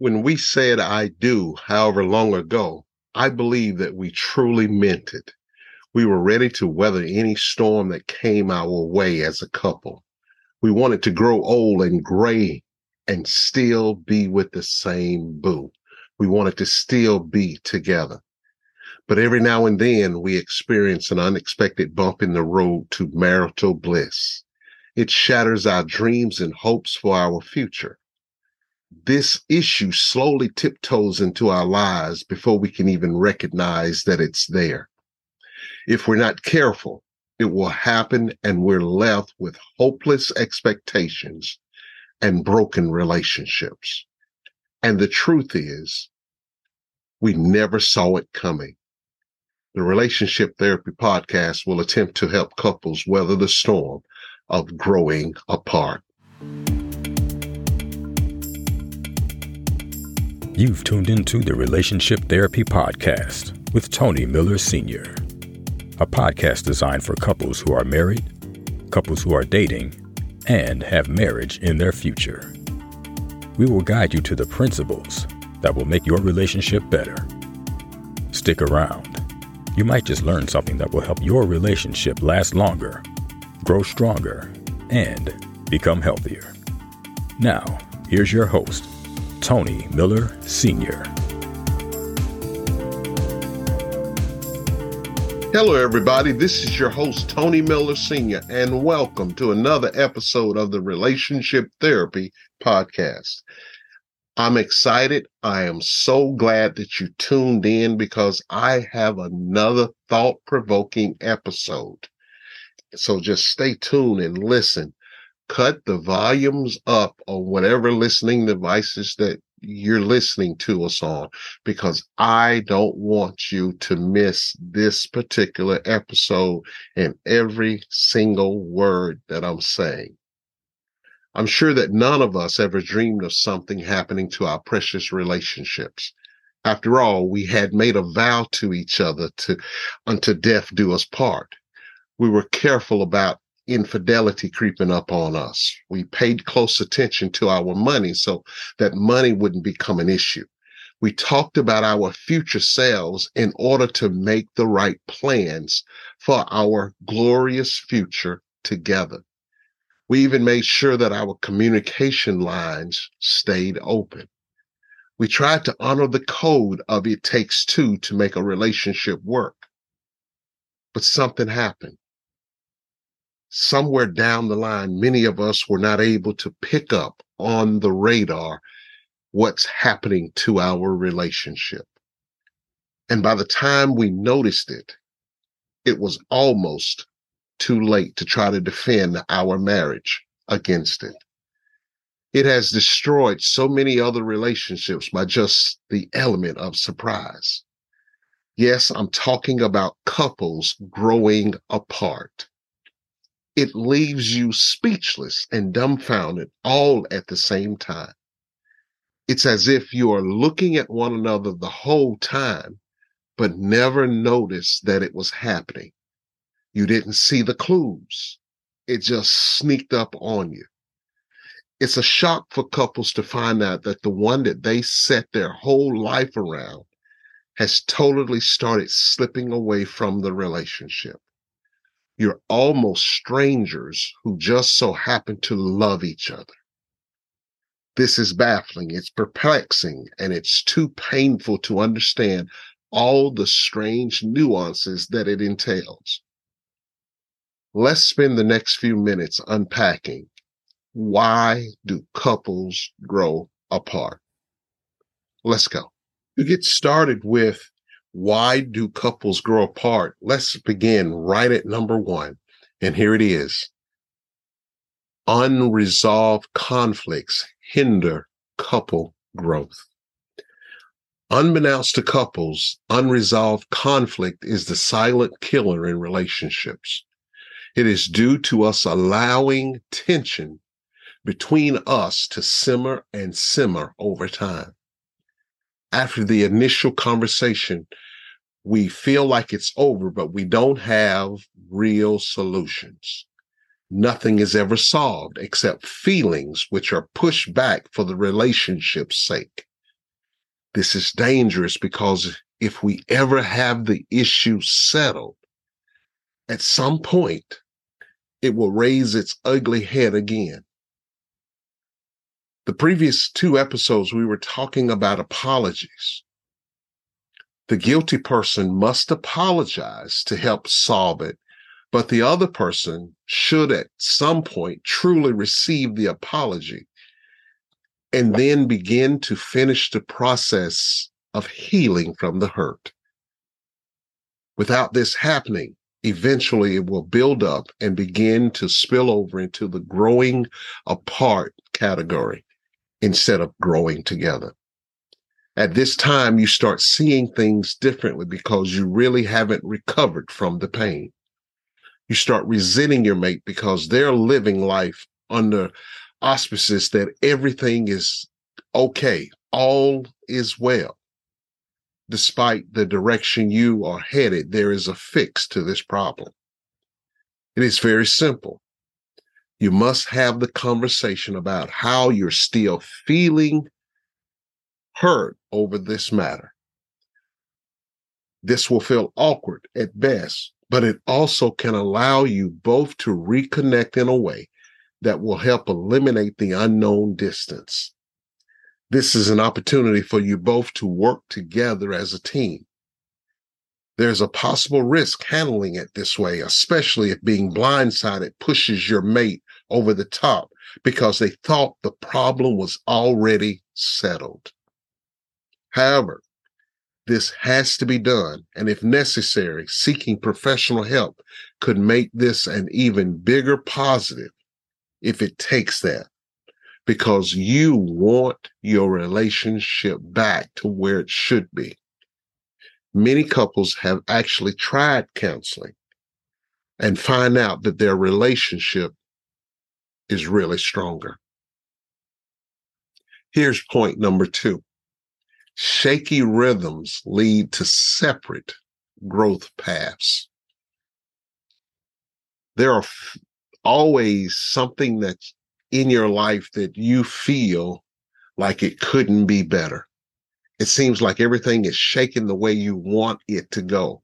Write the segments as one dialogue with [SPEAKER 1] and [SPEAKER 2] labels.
[SPEAKER 1] When we said I do, however long ago, I believe that we truly meant it. We were ready to weather any storm that came our way as a couple. We wanted to grow old and gray and still be with the same boo. We wanted to still be together. But every now and then we experience an unexpected bump in the road to marital bliss. It shatters our dreams and hopes for our future this issue slowly tiptoes into our lives before we can even recognize that it's there. If we're not careful, it will happen and we're left with hopeless expectations and broken relationships. And the truth is, we never saw it coming. The Relationship Therapy Podcast will attempt to help couples weather the storm of growing apart.
[SPEAKER 2] You've tuned into the Relationship Therapy Podcast with Tony Miller Sr., a podcast designed for couples who are married, couples who are dating, and have marriage in their future. We will guide you to the principles that will make your relationship better. Stick around. You might just learn something that will help your relationship last longer, grow stronger, and become healthier. Now, here's your host, Tony Miller Sr.
[SPEAKER 1] Hello, everybody. This is your host, Tony Miller Sr., and welcome to another episode of the Relationship Therapy Podcast. I'm excited. I am so glad that you tuned in because I have another thought provoking episode. So just stay tuned and listen cut the volumes up on whatever listening devices that you're listening to us on because I don't want you to miss this particular episode and every single word that I'm saying. I'm sure that none of us ever dreamed of something happening to our precious relationships. After all, we had made a vow to each other to unto death do us part. We were careful about infidelity creeping up on us. We paid close attention to our money so that money wouldn't become an issue. We talked about our future selves in order to make the right plans for our glorious future together. We even made sure that our communication lines stayed open. We tried to honor the code of it takes two to make a relationship work. But something happened somewhere down the line, many of us were not able to pick up on the radar what's happening to our relationship. And by the time we noticed it, it was almost too late to try to defend our marriage against it. It has destroyed so many other relationships by just the element of surprise. Yes, I'm talking about couples growing apart it leaves you speechless and dumbfounded all at the same time. It's as if you are looking at one another the whole time, but never noticed that it was happening. You didn't see the clues. It just sneaked up on you. It's a shock for couples to find out that the one that they set their whole life around has totally started slipping away from the relationship. You're almost strangers who just so happen to love each other. This is baffling, it's perplexing, and it's too painful to understand all the strange nuances that it entails. Let's spend the next few minutes unpacking why do couples grow apart? Let's go. To get started with why do couples grow apart? Let's begin right at number one. And here it is. Unresolved conflicts hinder couple growth. Unbeknownst to couples, unresolved conflict is the silent killer in relationships. It is due to us allowing tension between us to simmer and simmer over time after the initial conversation, we feel like it's over, but we don't have real solutions. Nothing is ever solved except feelings which are pushed back for the relationship's sake. This is dangerous because if we ever have the issue settled, at some point, it will raise its ugly head again. The previous two episodes, we were talking about apologies. The guilty person must apologize to help solve it, but the other person should at some point truly receive the apology and then begin to finish the process of healing from the hurt. Without this happening, eventually it will build up and begin to spill over into the growing apart category instead of growing together. At this time, you start seeing things differently because you really haven't recovered from the pain. You start resenting your mate because they're living life under auspices that everything is okay, all is well. Despite the direction you are headed, there is a fix to this problem. It is very simple. You must have the conversation about how you're still feeling hurt over this matter. This will feel awkward at best, but it also can allow you both to reconnect in a way that will help eliminate the unknown distance. This is an opportunity for you both to work together as a team. There's a possible risk handling it this way, especially if being blindsided pushes your mate over the top because they thought the problem was already settled. However, this has to be done, and if necessary, seeking professional help could make this an even bigger positive if it takes that because you want your relationship back to where it should be. Many couples have actually tried counseling and find out that their relationship is really stronger. Here's point number two shaky rhythms lead to separate growth paths. There are always something that's in your life that you feel like it couldn't be better. It seems like everything is shaking the way you want it to go.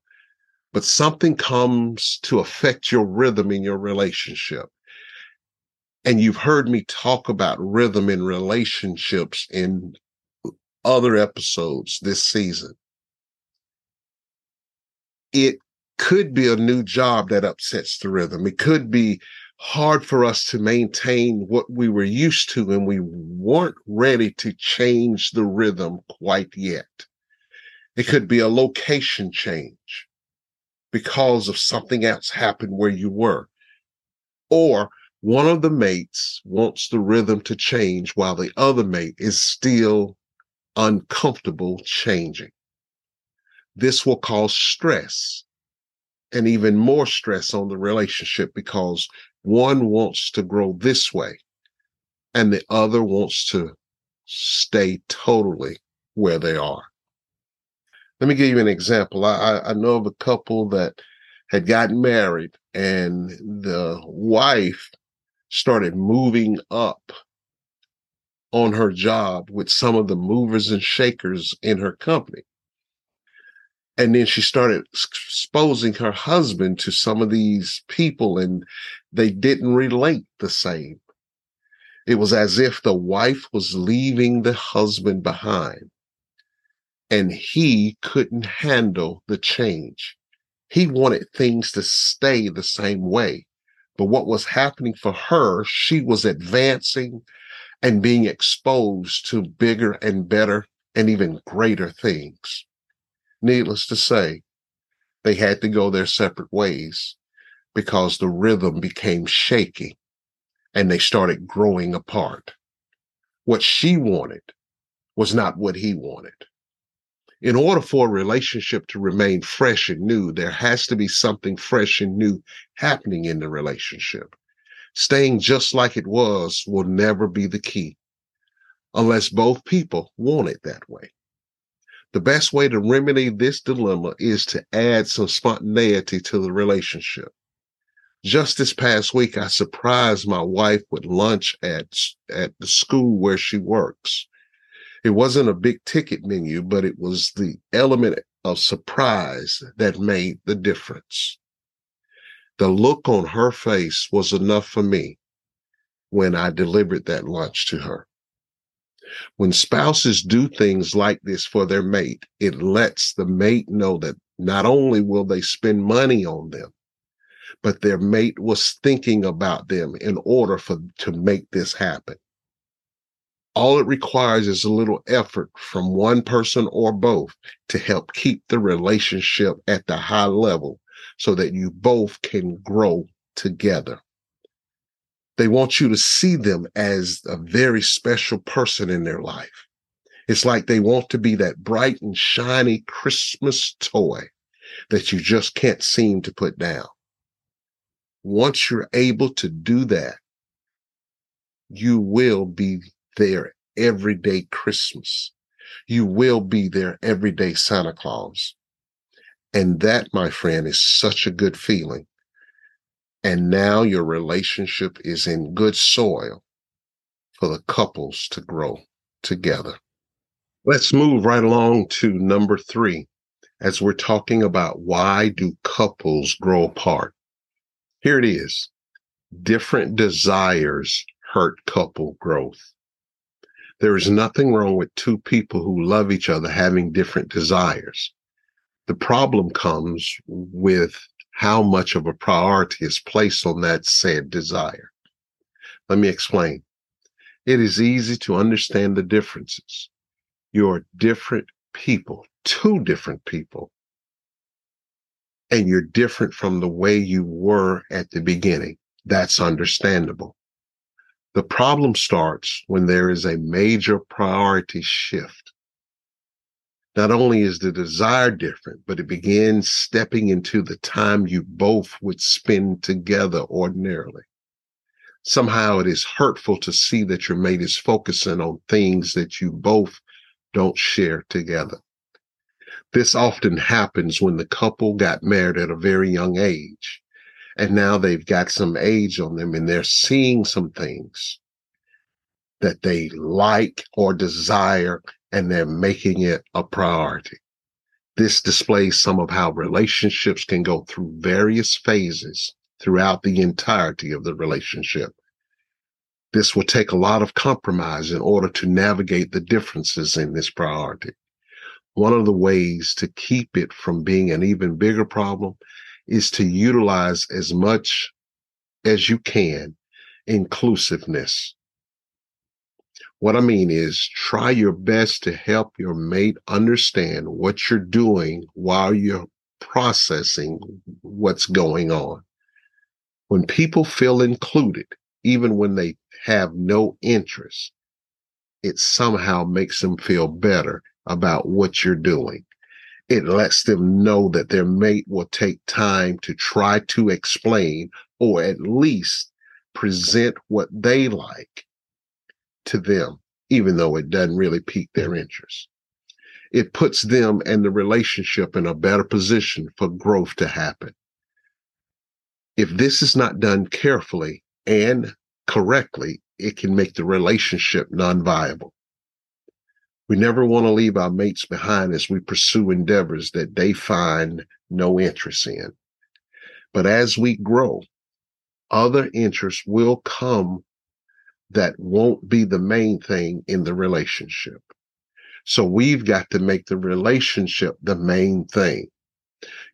[SPEAKER 1] But something comes to affect your rhythm in your relationship. And you've heard me talk about rhythm in relationships in other episodes this season. It could be a new job that upsets the rhythm. It could be hard for us to maintain what we were used to, and we weren't ready to change the rhythm quite yet. It could be a location change because of something else happened where you were. Or one of the mates wants the rhythm to change while the other mate is still uncomfortable changing. This will cause stress and even more stress on the relationship because one wants to grow this way and the other wants to stay totally where they are. Let me give you an example. I, I know of a couple that had gotten married and the wife started moving up on her job with some of the movers and shakers in her company. And then she started exposing her husband to some of these people, and they didn't relate the same. It was as if the wife was leaving the husband behind, and he couldn't handle the change. He wanted things to stay the same way. But what was happening for her, she was advancing and being exposed to bigger and better and even greater things. Needless to say, they had to go their separate ways because the rhythm became shaky and they started growing apart. What she wanted was not what he wanted. In order for a relationship to remain fresh and new, there has to be something fresh and new happening in the relationship. Staying just like it was will never be the key unless both people want it that way. The best way to remedy this dilemma is to add some spontaneity to the relationship. Just this past week, I surprised my wife with lunch at, at the school where she works. It wasn't a big ticket menu, but it was the element of surprise that made the difference. The look on her face was enough for me when I delivered that lunch to her. When spouses do things like this for their mate, it lets the mate know that not only will they spend money on them, but their mate was thinking about them in order for to make this happen. All it requires is a little effort from one person or both to help keep the relationship at the high level so that you both can grow together. They want you to see them as a very special person in their life. It's like they want to be that bright and shiny Christmas toy that you just can't seem to put down. Once you're able to do that, you will be their everyday Christmas. You will be their everyday Santa Claus. And that, my friend, is such a good feeling. And now your relationship is in good soil for the couples to grow together. Let's move right along to number three as we're talking about why do couples grow apart. Here it is. Different desires hurt couple growth. There is nothing wrong with two people who love each other having different desires. The problem comes with how much of a priority is placed on that said desire. Let me explain. It is easy to understand the differences. You're different people, two different people, and you're different from the way you were at the beginning. That's understandable. The problem starts when there is a major priority shift. Not only is the desire different, but it begins stepping into the time you both would spend together ordinarily. Somehow it is hurtful to see that your mate is focusing on things that you both don't share together. This often happens when the couple got married at a very young age and now they've got some age on them and they're seeing some things that they like or desire and they're making it a priority. This displays some of how relationships can go through various phases throughout the entirety of the relationship. This will take a lot of compromise in order to navigate the differences in this priority. One of the ways to keep it from being an even bigger problem is to utilize as much as you can inclusiveness. What I mean is try your best to help your mate understand what you're doing while you're processing what's going on. When people feel included, even when they have no interest, it somehow makes them feel better about what you're doing it lets them know that their mate will take time to try to explain or at least present what they like to them, even though it doesn't really pique their interest. It puts them and the relationship in a better position for growth to happen. If this is not done carefully and correctly, it can make the relationship non viable. We never want to leave our mates behind as we pursue endeavors that they find no interest in. But as we grow, other interests will come that won't be the main thing in the relationship. So we've got to make the relationship the main thing.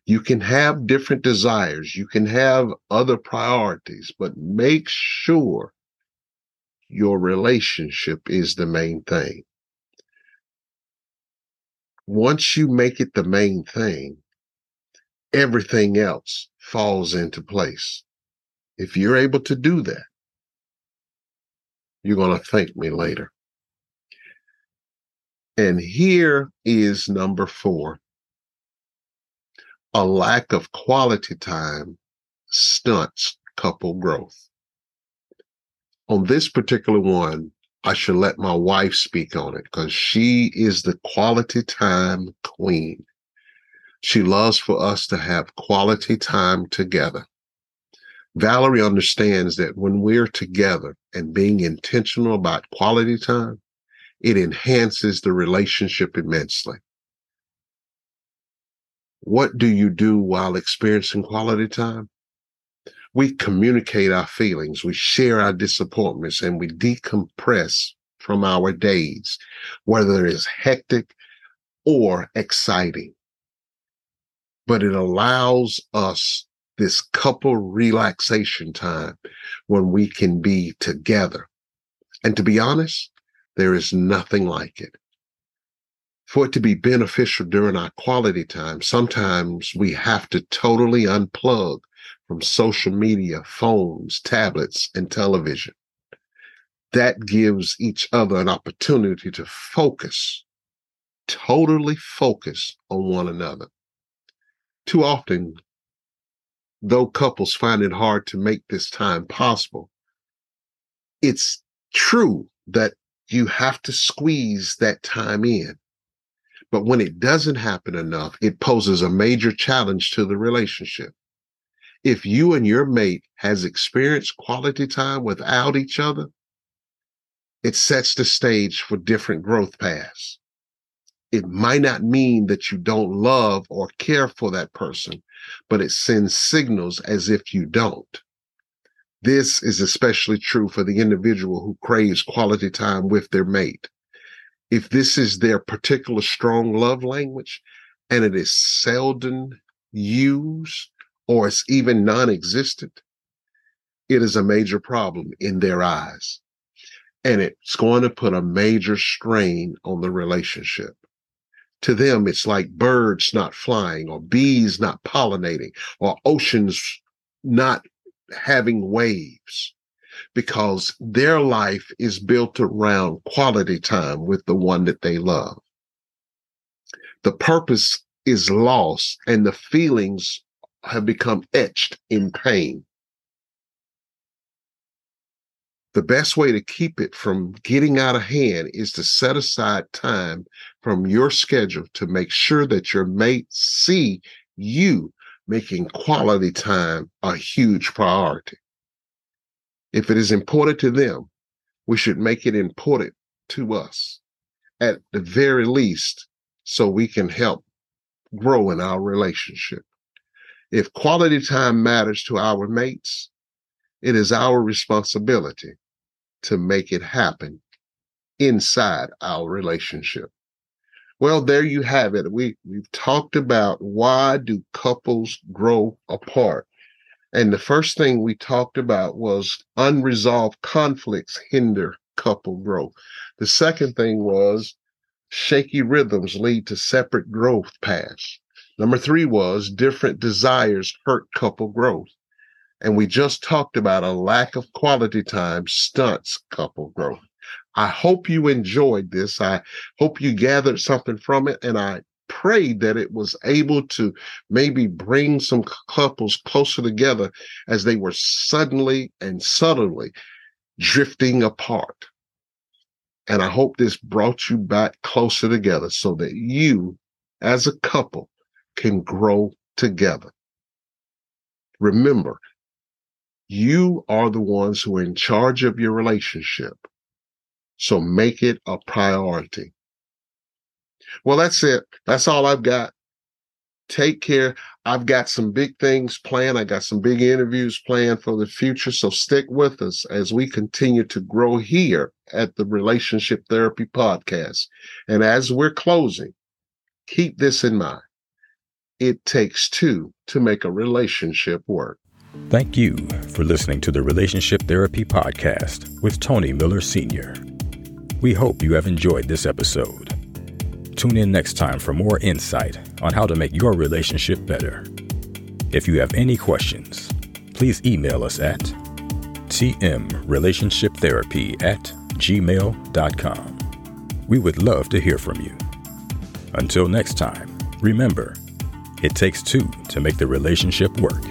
[SPEAKER 1] You can have different desires. You can have other priorities, but make sure your relationship is the main thing once you make it the main thing, everything else falls into place. If you're able to do that, you're going to thank me later. And here is number four a lack of quality time stunts couple growth. On this particular one, I should let my wife speak on it because she is the quality time queen. She loves for us to have quality time together. Valerie understands that when we're together and being intentional about quality time, it enhances the relationship immensely. What do you do while experiencing quality time? We communicate our feelings, we share our disappointments, and we decompress from our days, whether it's hectic or exciting. But it allows us this couple relaxation time when we can be together. And to be honest, there is nothing like it. For it to be beneficial during our quality time, sometimes we have to totally unplug from social media, phones, tablets, and television. That gives each other an opportunity to focus, totally focus on one another. Too often, though couples find it hard to make this time possible, it's true that you have to squeeze that time in. But when it doesn't happen enough, it poses a major challenge to the relationship. If you and your mate has experienced quality time without each other, it sets the stage for different growth paths. It might not mean that you don't love or care for that person, but it sends signals as if you don't. This is especially true for the individual who craves quality time with their mate. If this is their particular strong love language and it is seldom used or it's even non existent, it is a major problem in their eyes. And it's going to put a major strain on the relationship. To them, it's like birds not flying, or bees not pollinating, or oceans not having waves because their life is built around quality time with the one that they love. The purpose is lost and the feelings have become etched in pain. The best way to keep it from getting out of hand is to set aside time from your schedule to make sure that your mates see you making quality time a huge priority. If it is important to them, we should make it important to us at the very least so we can help grow in our relationship. If quality time matters to our mates, it is our responsibility to make it happen inside our relationship. Well, there you have it. We we've talked about why do couples grow apart. And the first thing we talked about was unresolved conflicts hinder couple growth. The second thing was shaky rhythms lead to separate growth paths. Number three was different desires hurt couple growth. And we just talked about a lack of quality time stunts couple growth. I hope you enjoyed this. I hope you gathered something from it. And I pray that it was able to maybe bring some couples closer together as they were suddenly and subtly drifting apart. And I hope this brought you back closer together so that you, as a couple, can grow together. Remember, you are the ones who are in charge of your relationship. So make it a priority. Well, that's it. That's all I've got. Take care. I've got some big things planned. I got some big interviews planned for the future. So stick with us as we continue to grow here at the Relationship Therapy Podcast. And as we're closing, keep this in mind. It takes two to make a relationship work.
[SPEAKER 2] Thank you for listening to the Relationship Therapy Podcast with Tony Miller Sr. We hope you have enjoyed this episode. Tune in next time for more insight on how to make your relationship better. If you have any questions, please email us at tmrelationshiptherapy at gmail.com. We would love to hear from you. Until next time, remember, it takes two to make the relationship work.